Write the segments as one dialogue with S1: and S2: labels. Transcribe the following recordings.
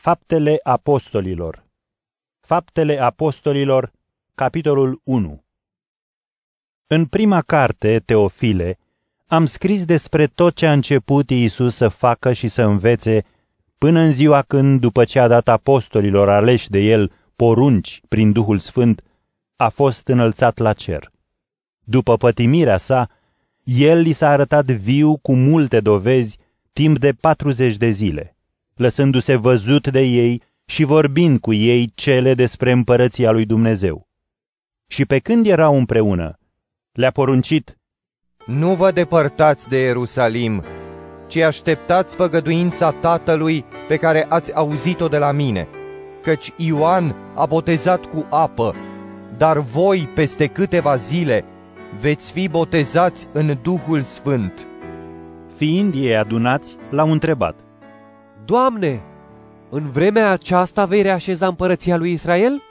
S1: Faptele Apostolilor. Faptele Apostolilor, capitolul 1 În prima carte, Teofile, am scris despre tot ce a început Iisus să facă și să învețe până în ziua când, după ce a dat apostolilor aleși de el porunci prin Duhul Sfânt, a fost înălțat la cer. După pătimirea sa, el li s-a arătat viu cu multe dovezi timp de 40 de zile lăsându-se văzut de ei și vorbind cu ei cele despre împărăția lui Dumnezeu. Și pe când erau împreună, le-a poruncit,
S2: Nu vă depărtați de Ierusalim, ci așteptați făgăduința Tatălui pe care ați auzit-o de la mine, căci Ioan a botezat cu apă, dar voi, peste câteva zile, veți fi botezați în Duhul Sfânt.
S1: Fiind ei adunați, l-au întrebat,
S3: Doamne, în vremea aceasta vei reașeza împărăția lui Israel?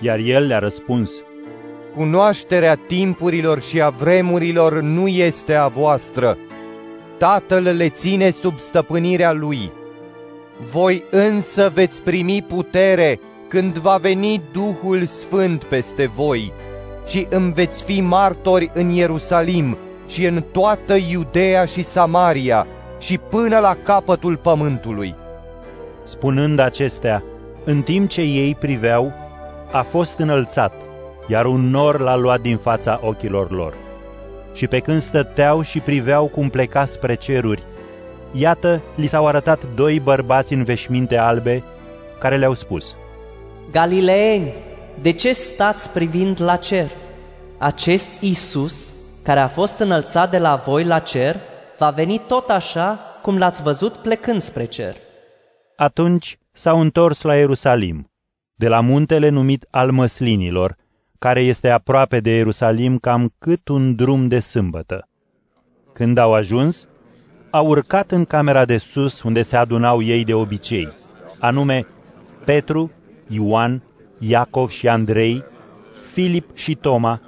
S1: Iar el le-a răspuns,
S2: Cunoașterea timpurilor și a vremurilor nu este a voastră. Tatăl le ține sub stăpânirea lui. Voi însă veți primi putere când va veni Duhul Sfânt peste voi și îmi veți fi martori în Ierusalim și în toată Iudeea și Samaria și până la capătul pământului.
S1: Spunând acestea, în timp ce ei priveau, a fost înălțat, iar un nor l-a luat din fața ochilor lor. Și pe când stăteau și priveau cum pleca spre ceruri, iată, li s-au arătat doi bărbați în veșminte albe, care le-au spus,
S4: Galileeni, de ce stați privind la cer? Acest Isus, care a fost înălțat de la voi la cer, va veni tot așa cum l-ați văzut plecând spre cer.
S1: Atunci s-au întors la Ierusalim, de la muntele numit al măslinilor, care este aproape de Ierusalim cam cât un drum de sâmbătă. Când au ajuns, au urcat în camera de sus unde se adunau ei de obicei, anume Petru, Ioan, Iacov și Andrei, Filip și Toma,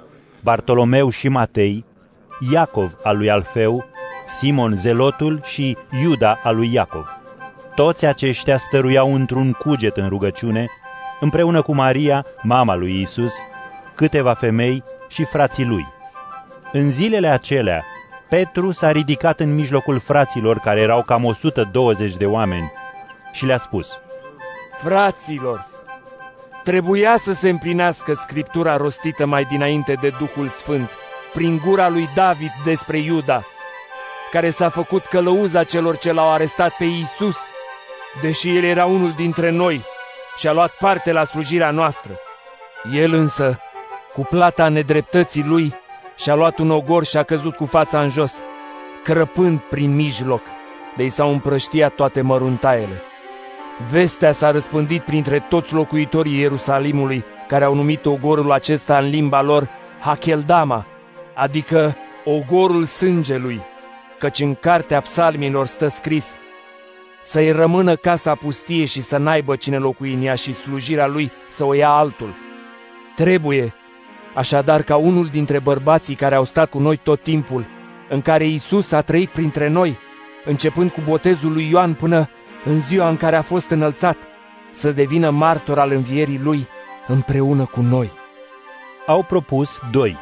S1: Bartolomeu și Matei, Iacov al lui Alfeu, Simon Zelotul și Iuda al lui Iacov. Toți aceștia stăruiau într-un cuget în rugăciune, împreună cu Maria, mama lui Isus, câteva femei și frații lui. În zilele acelea, Petru s-a ridicat în mijlocul fraților, care erau cam 120 de oameni, și le-a spus,
S5: Fraților, trebuia să se împlinească scriptura rostită mai dinainte de Duhul Sfânt, prin gura lui David despre Iuda, care s-a făcut călăuza celor ce l-au arestat pe Iisus, deși el era unul dintre noi și a luat parte la slujirea noastră. El însă, cu plata nedreptății lui, și-a luat un ogor și a căzut cu fața în jos, crăpând prin mijloc, de i s-au împrăștiat toate măruntaiele. Vestea s-a răspândit printre toți locuitorii Ierusalimului, care au numit ogorul acesta în limba lor Hakeldama, adică ogorul sângelui, căci în cartea psalmilor stă scris să-i rămână casa pustie și să n-aibă cine locui în ea și slujirea lui să o ia altul. Trebuie, așadar, ca unul dintre bărbații care au stat cu noi tot timpul, în care Isus a trăit printre noi, începând cu botezul lui Ioan până în ziua în care a fost înălțat, să devină martor al învierii lui împreună cu noi.
S1: Au propus doi,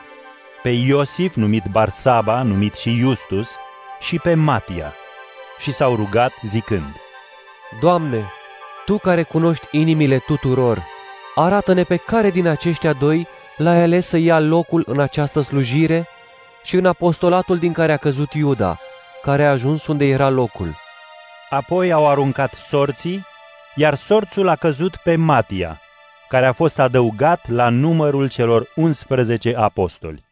S1: pe Iosif, numit Barsaba, numit și Justus, și pe Matia, și s-au rugat zicând,
S3: Doamne, Tu care cunoști inimile tuturor, arată-ne pe care din aceștia doi l-ai ales să ia locul în această slujire și în apostolatul din care a căzut Iuda, care a ajuns unde era locul.
S1: Apoi au aruncat sorții, iar sorțul a căzut pe Matia, care a fost adăugat la numărul celor 11 apostoli.